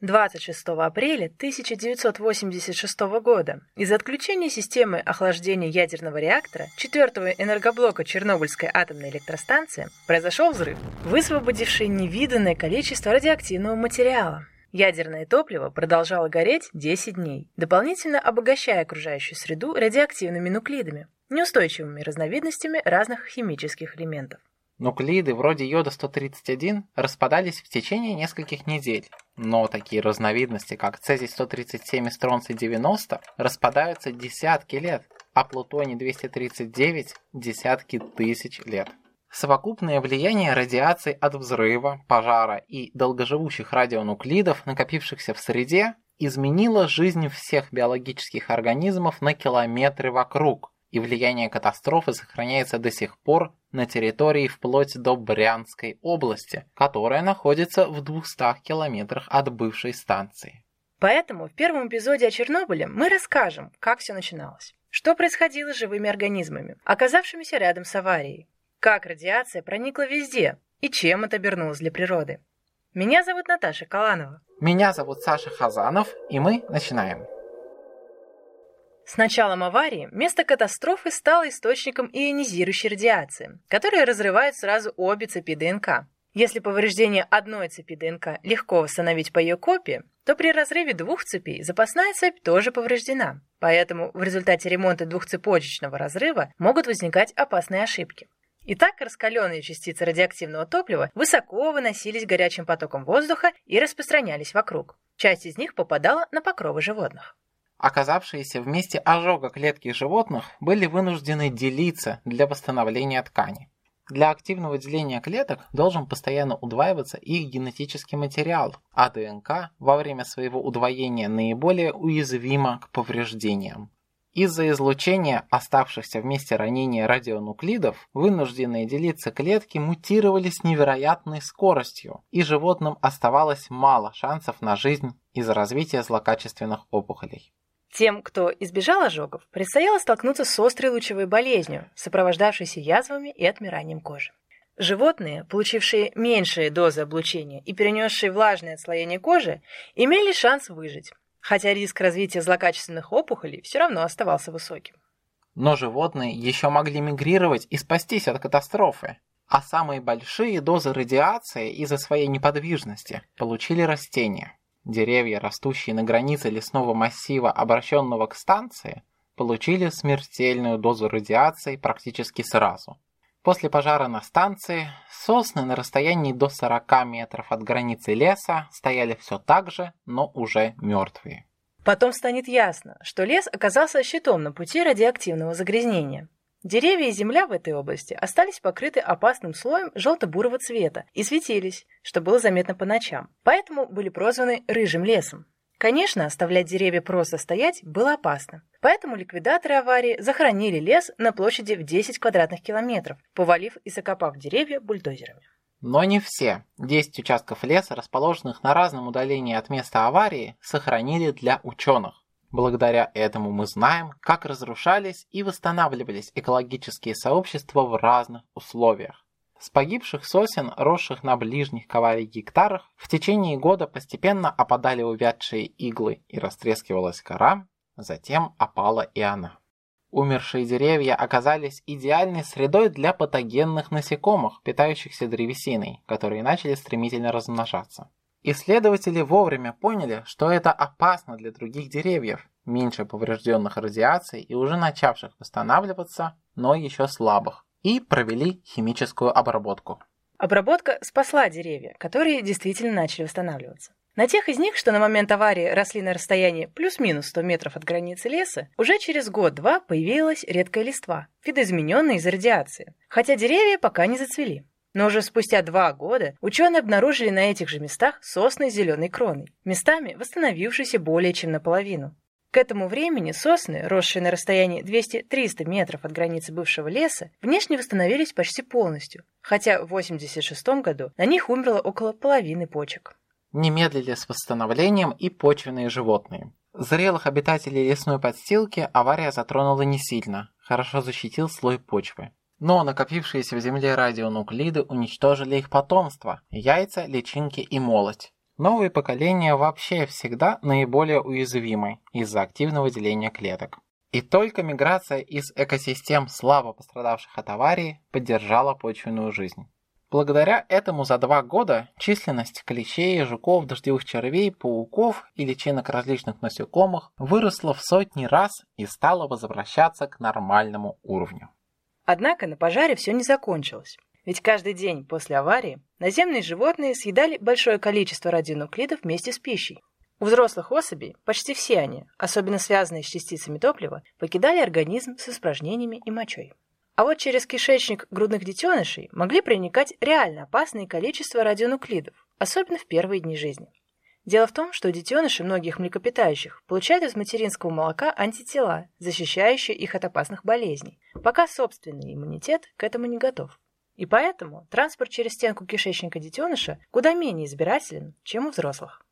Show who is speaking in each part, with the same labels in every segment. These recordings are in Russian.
Speaker 1: 26 апреля 1986 года из-за отключения системы охлаждения ядерного реактора 4 энергоблока Чернобыльской атомной электростанции произошел взрыв, высвободивший невиданное количество радиоактивного материала. Ядерное топливо продолжало гореть 10 дней, дополнительно обогащая окружающую среду радиоактивными нуклидами, неустойчивыми разновидностями разных химических элементов.
Speaker 2: Нуклиды вроде йода-131 распадались в течение нескольких недель, но такие разновидности, как цезий-137 и стронций-90, распадаются десятки лет, а плутоний-239 – десятки тысяч лет. Совокупное влияние радиации от взрыва, пожара и долгоживущих радионуклидов, накопившихся в среде, изменило жизнь всех биологических организмов на километры вокруг – и влияние катастрофы сохраняется до сих пор на территории вплоть до Брянской области, которая находится в 200 километрах от бывшей станции.
Speaker 1: Поэтому в первом эпизоде о Чернобыле мы расскажем, как все начиналось. Что происходило с живыми организмами, оказавшимися рядом с аварией. Как радиация проникла везде и чем это обернулось для природы. Меня зовут Наташа Каланова.
Speaker 2: Меня зовут Саша Хазанов, и мы начинаем.
Speaker 1: С началом аварии место катастрофы стало источником ионизирующей радиации, которая разрывает сразу обе цепи ДНК. Если повреждение одной цепи ДНК легко восстановить по ее копии, то при разрыве двух цепей запасная цепь тоже повреждена. Поэтому в результате ремонта двухцепочечного разрыва могут возникать опасные ошибки. Итак, раскаленные частицы радиоактивного топлива высоко выносились горячим потоком воздуха и распространялись вокруг. Часть из них попадала на покровы животных.
Speaker 2: Оказавшиеся в месте ожога клетки животных были вынуждены делиться для восстановления ткани. Для активного деления клеток должен постоянно удваиваться их генетический материал, а ДНК во время своего удвоения наиболее уязвима к повреждениям. Из-за излучения оставшихся в месте ранения радионуклидов, вынужденные делиться клетки мутировали с невероятной скоростью, и животным оставалось мало шансов на жизнь из-за развития злокачественных опухолей.
Speaker 1: Тем, кто избежал ожогов, предстояло столкнуться с острой лучевой болезнью, сопровождавшейся язвами и отмиранием кожи. Животные, получившие меньшие дозы облучения и перенесшие влажное отслоение кожи, имели шанс выжить, хотя риск развития злокачественных опухолей все равно оставался высоким.
Speaker 2: Но животные еще могли мигрировать и спастись от катастрофы. А самые большие дозы радиации из-за своей неподвижности получили растения. Деревья, растущие на границе лесного массива, обращенного к станции, получили смертельную дозу радиации практически сразу. После пожара на станции сосны на расстоянии до 40 метров от границы леса стояли все так же, но уже мертвые.
Speaker 1: Потом станет ясно, что лес оказался щитом на пути радиоактивного загрязнения. Деревья и земля в этой области остались покрыты опасным слоем желто-бурого цвета и светились, что было заметно по ночам, поэтому были прозваны «рыжим лесом». Конечно, оставлять деревья просто стоять было опасно, поэтому ликвидаторы аварии захоронили лес на площади в 10 квадратных километров, повалив и закопав деревья бульдозерами.
Speaker 2: Но не все. 10 участков леса, расположенных на разном удалении от места аварии, сохранили для ученых. Благодаря этому мы знаем, как разрушались и восстанавливались экологические сообщества в разных условиях. С погибших сосен, росших на ближних к гектарах, в течение года постепенно опадали увядшие иглы и растрескивалась кора, затем опала и она. Умершие деревья оказались идеальной средой для патогенных насекомых, питающихся древесиной, которые начали стремительно размножаться. Исследователи вовремя поняли, что это опасно для других деревьев, меньше поврежденных радиацией и уже начавших восстанавливаться, но еще слабых, и провели химическую обработку.
Speaker 1: Обработка спасла деревья, которые действительно начали восстанавливаться. На тех из них, что на момент аварии росли на расстоянии плюс-минус 100 метров от границы леса, уже через год-два появилась редкая листва, видоизмененная из радиации, хотя деревья пока не зацвели. Но уже спустя два года ученые обнаружили на этих же местах сосны с зеленой кроной, местами восстановившиеся более чем наполовину. К этому времени сосны, росшие на расстоянии 200-300 метров от границы бывшего леса, внешне восстановились почти полностью, хотя в 1986 году на них умерло около половины почек.
Speaker 2: Не медлили с восстановлением и почвенные животные. Зрелых обитателей лесной подстилки авария затронула не сильно, хорошо защитил слой почвы. Но накопившиеся в земле радионуклиды уничтожили их потомство – яйца, личинки и молоть. Новые поколения вообще всегда наиболее уязвимы из-за активного деления клеток. И только миграция из экосистем слабо пострадавших от аварии поддержала почвенную жизнь. Благодаря этому за два года численность клещей, жуков, дождевых червей, пауков и личинок различных насекомых выросла в сотни раз и стала возвращаться к нормальному уровню.
Speaker 1: Однако на пожаре все не закончилось. Ведь каждый день после аварии наземные животные съедали большое количество радионуклидов вместе с пищей. У взрослых особей почти все они, особенно связанные с частицами топлива, покидали организм с испражнениями и мочой. А вот через кишечник грудных детенышей могли проникать реально опасные количества радионуклидов, особенно в первые дни жизни. Дело в том, что детеныши многих млекопитающих получают из материнского молока антитела, защищающие их от опасных болезней, пока собственный иммунитет к этому не готов. И поэтому транспорт через стенку кишечника детеныша куда менее избирателен, чем у взрослых.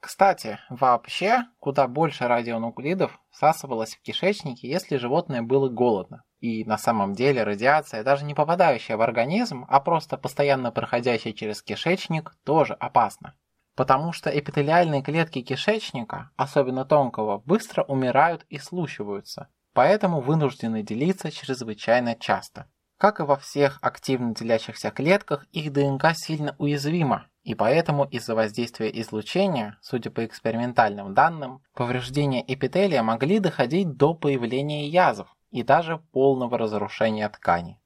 Speaker 2: Кстати, вообще, куда больше радионуклидов всасывалось в кишечнике, если животное было голодно. И на самом деле радиация, даже не попадающая в организм, а просто постоянно проходящая через кишечник, тоже опасна. Потому что эпителиальные клетки кишечника, особенно тонкого, быстро умирают и слущиваются, поэтому вынуждены делиться чрезвычайно часто. Как и во всех активно делящихся клетках, их ДНК сильно уязвима, и поэтому из-за воздействия излучения, судя по экспериментальным данным, повреждения эпителия могли доходить до появления язв и даже полного разрушения тканей.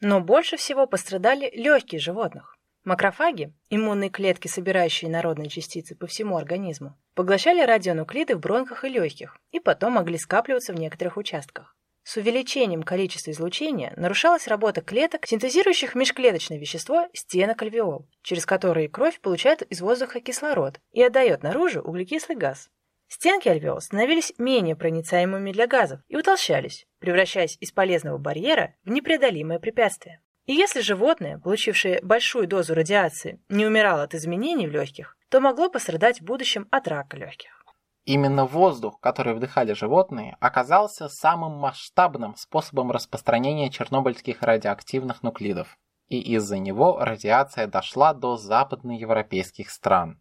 Speaker 1: Но больше всего пострадали легкие животных. Макрофаги, иммунные клетки, собирающие народные частицы по всему организму, поглощали радионуклиды в бронхах и легких и потом могли скапливаться в некоторых участках. С увеличением количества излучения нарушалась работа клеток, синтезирующих межклеточное вещество стенок альвеол, через которые кровь получает из воздуха кислород и отдает наружу углекислый газ. Стенки альвеол становились менее проницаемыми для газов и утолщались, превращаясь из полезного барьера в непреодолимое препятствие. И если животное, получившее большую дозу радиации, не умирало от изменений в легких, то могло пострадать в будущем от рака легких.
Speaker 2: Именно воздух, который вдыхали животные, оказался самым масштабным способом распространения чернобыльских радиоактивных нуклидов, и из-за него радиация дошла до западноевропейских стран.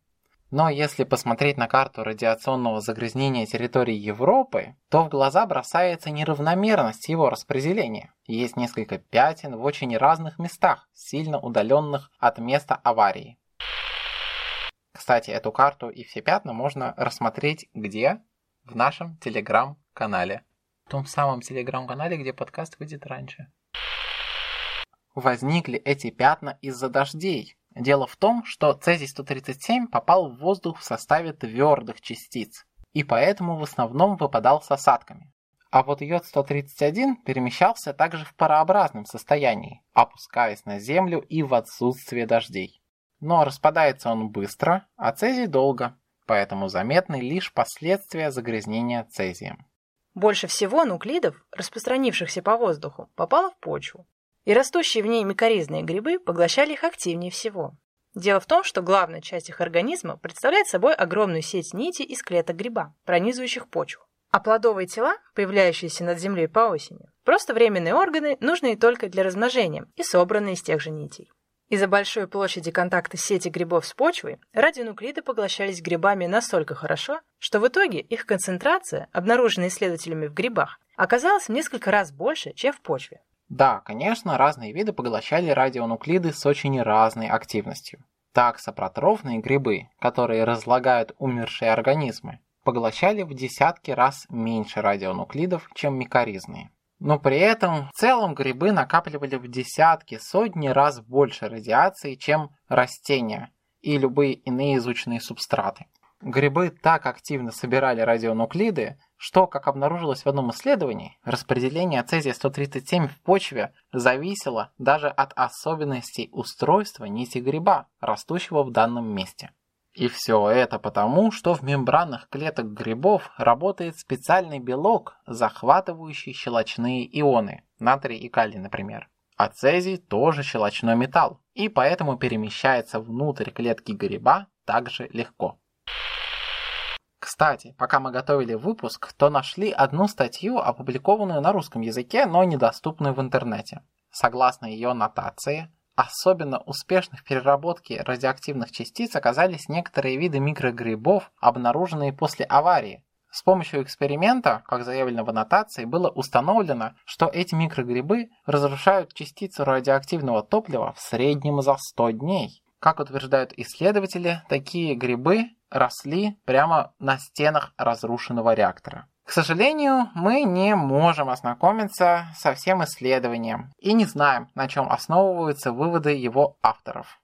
Speaker 2: Но если посмотреть на карту радиационного загрязнения территории Европы, то в глаза бросается неравномерность его распределения. Есть несколько пятен в очень разных местах, сильно удаленных от места аварии. Кстати, эту карту и все пятна можно рассмотреть где? В нашем телеграм-канале. В том самом телеграм-канале, где подкаст выйдет раньше. Возникли эти пятна из-за дождей. Дело в том, что цезий-137 попал в воздух в составе твердых частиц, и поэтому в основном выпадал с осадками. А вот йод-131 перемещался также в парообразном состоянии, опускаясь на Землю и в отсутствие дождей. Но распадается он быстро, а цезий долго, поэтому заметны лишь последствия загрязнения цезием.
Speaker 1: Больше всего нуклидов, распространившихся по воздуху, попало в почву, и растущие в ней микоризные грибы поглощали их активнее всего. Дело в том, что главная часть их организма представляет собой огромную сеть нитей из клеток гриба, пронизывающих почву. А плодовые тела, появляющиеся над землей по осени, просто временные органы, нужные только для размножения и собранные из тех же нитей. Из-за большой площади контакта сети грибов с почвой радионуклиды поглощались грибами настолько хорошо, что в итоге их концентрация, обнаруженная исследователями в грибах, оказалась в несколько раз больше, чем в почве.
Speaker 2: Да, конечно, разные виды поглощали радионуклиды с очень разной активностью. Так, сапротрофные грибы, которые разлагают умершие организмы, поглощали в десятки раз меньше радионуклидов, чем микоризные. Но при этом в целом грибы накапливали в десятки, сотни раз больше радиации, чем растения и любые иные изученные субстраты. Грибы так активно собирали радионуклиды, что, как обнаружилось в одном исследовании, распределение цезия-137 в почве зависело даже от особенностей устройства нити гриба, растущего в данном месте. И все это потому, что в мембранах клеток грибов работает специальный белок, захватывающий щелочные ионы, натрий и калий, например. А цезий тоже щелочной металл, и поэтому перемещается внутрь клетки гриба также легко. Кстати, пока мы готовили выпуск, то нашли одну статью, опубликованную на русском языке, но недоступную в интернете. Согласно ее нотации, Особенно успешны в переработке радиоактивных частиц оказались некоторые виды микрогрибов, обнаруженные после аварии. С помощью эксперимента, как заявлено в аннотации, было установлено, что эти микрогрибы разрушают частицу радиоактивного топлива в среднем за 100 дней. Как утверждают исследователи, такие грибы росли прямо на стенах разрушенного реактора. К сожалению, мы не можем ознакомиться со всем исследованием и не знаем, на чем основываются выводы его авторов.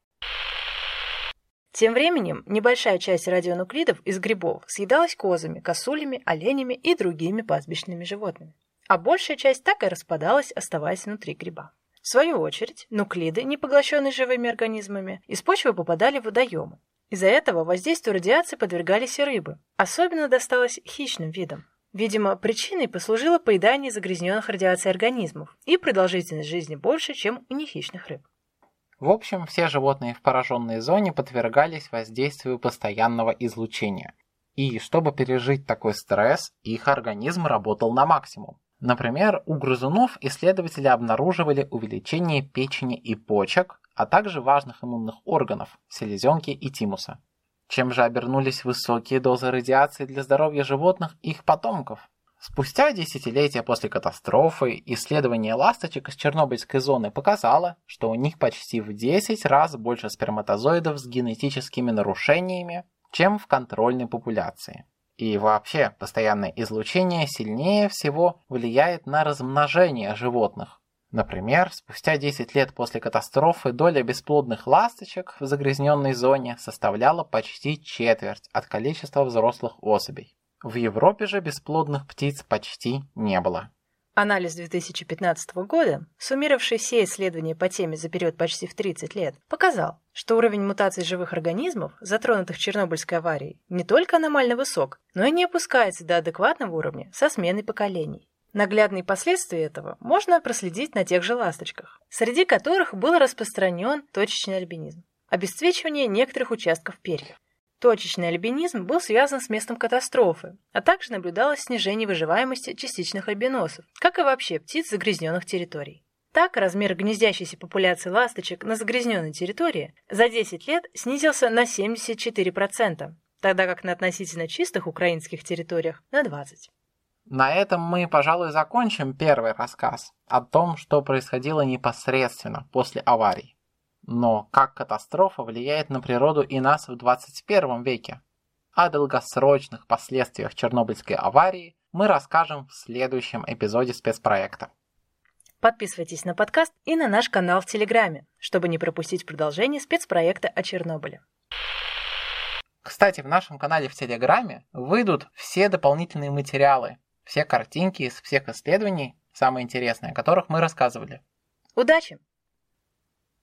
Speaker 1: Тем временем небольшая часть радионуклидов из грибов съедалась козами, косулями, оленями и другими пастбищными животными, а большая часть так и распадалась, оставаясь внутри гриба. В свою очередь, нуклиды, не поглощенные живыми организмами, из почвы попадали в водоемы. Из-за этого воздействию радиации подвергались и рыбы. Особенно досталось хищным видам. Видимо, причиной послужило поедание загрязненных радиацией организмов и продолжительность жизни больше, чем у нехищных рыб.
Speaker 2: В общем, все животные в пораженной зоне подвергались воздействию постоянного излучения. И чтобы пережить такой стресс, их организм работал на максимум. Например, у грызунов исследователи обнаруживали увеличение печени и почек, а также важных иммунных органов – селезенки и тимуса. Чем же обернулись высокие дозы радиации для здоровья животных и их потомков? Спустя десятилетия после катастрофы исследование ласточек из Чернобыльской зоны показало, что у них почти в 10 раз больше сперматозоидов с генетическими нарушениями, чем в контрольной популяции. И вообще, постоянное излучение сильнее всего влияет на размножение животных, Например, спустя 10 лет после катастрофы доля бесплодных ласточек в загрязненной зоне составляла почти четверть от количества взрослых особей. В Европе же бесплодных птиц почти не было.
Speaker 1: Анализ 2015 года, суммировавший все исследования по теме за период почти в 30 лет, показал, что уровень мутаций живых организмов, затронутых Чернобыльской аварией, не только аномально высок, но и не опускается до адекватного уровня со сменой поколений. Наглядные последствия этого можно проследить на тех же ласточках, среди которых был распространен точечный альбинизм, обесцвечивание некоторых участков перьев. Точечный альбинизм был связан с местом катастрофы, а также наблюдалось снижение выживаемости частичных альбиносов, как и вообще птиц загрязненных территорий. Так, размер гнездящейся популяции ласточек на загрязненной территории за 10 лет снизился на 74%, тогда как на относительно чистых украинских территориях на 20%.
Speaker 2: На этом мы, пожалуй, закончим первый рассказ о том, что происходило непосредственно после аварий. Но как катастрофа влияет на природу и нас в 21 веке? О долгосрочных последствиях Чернобыльской аварии мы расскажем в следующем эпизоде спецпроекта.
Speaker 1: Подписывайтесь на подкаст и на наш канал в Телеграме, чтобы не пропустить продолжение спецпроекта о Чернобыле.
Speaker 2: Кстати, в нашем канале в Телеграме выйдут все дополнительные материалы, все картинки из всех исследований, самые интересные, о которых мы рассказывали.
Speaker 1: Удачи!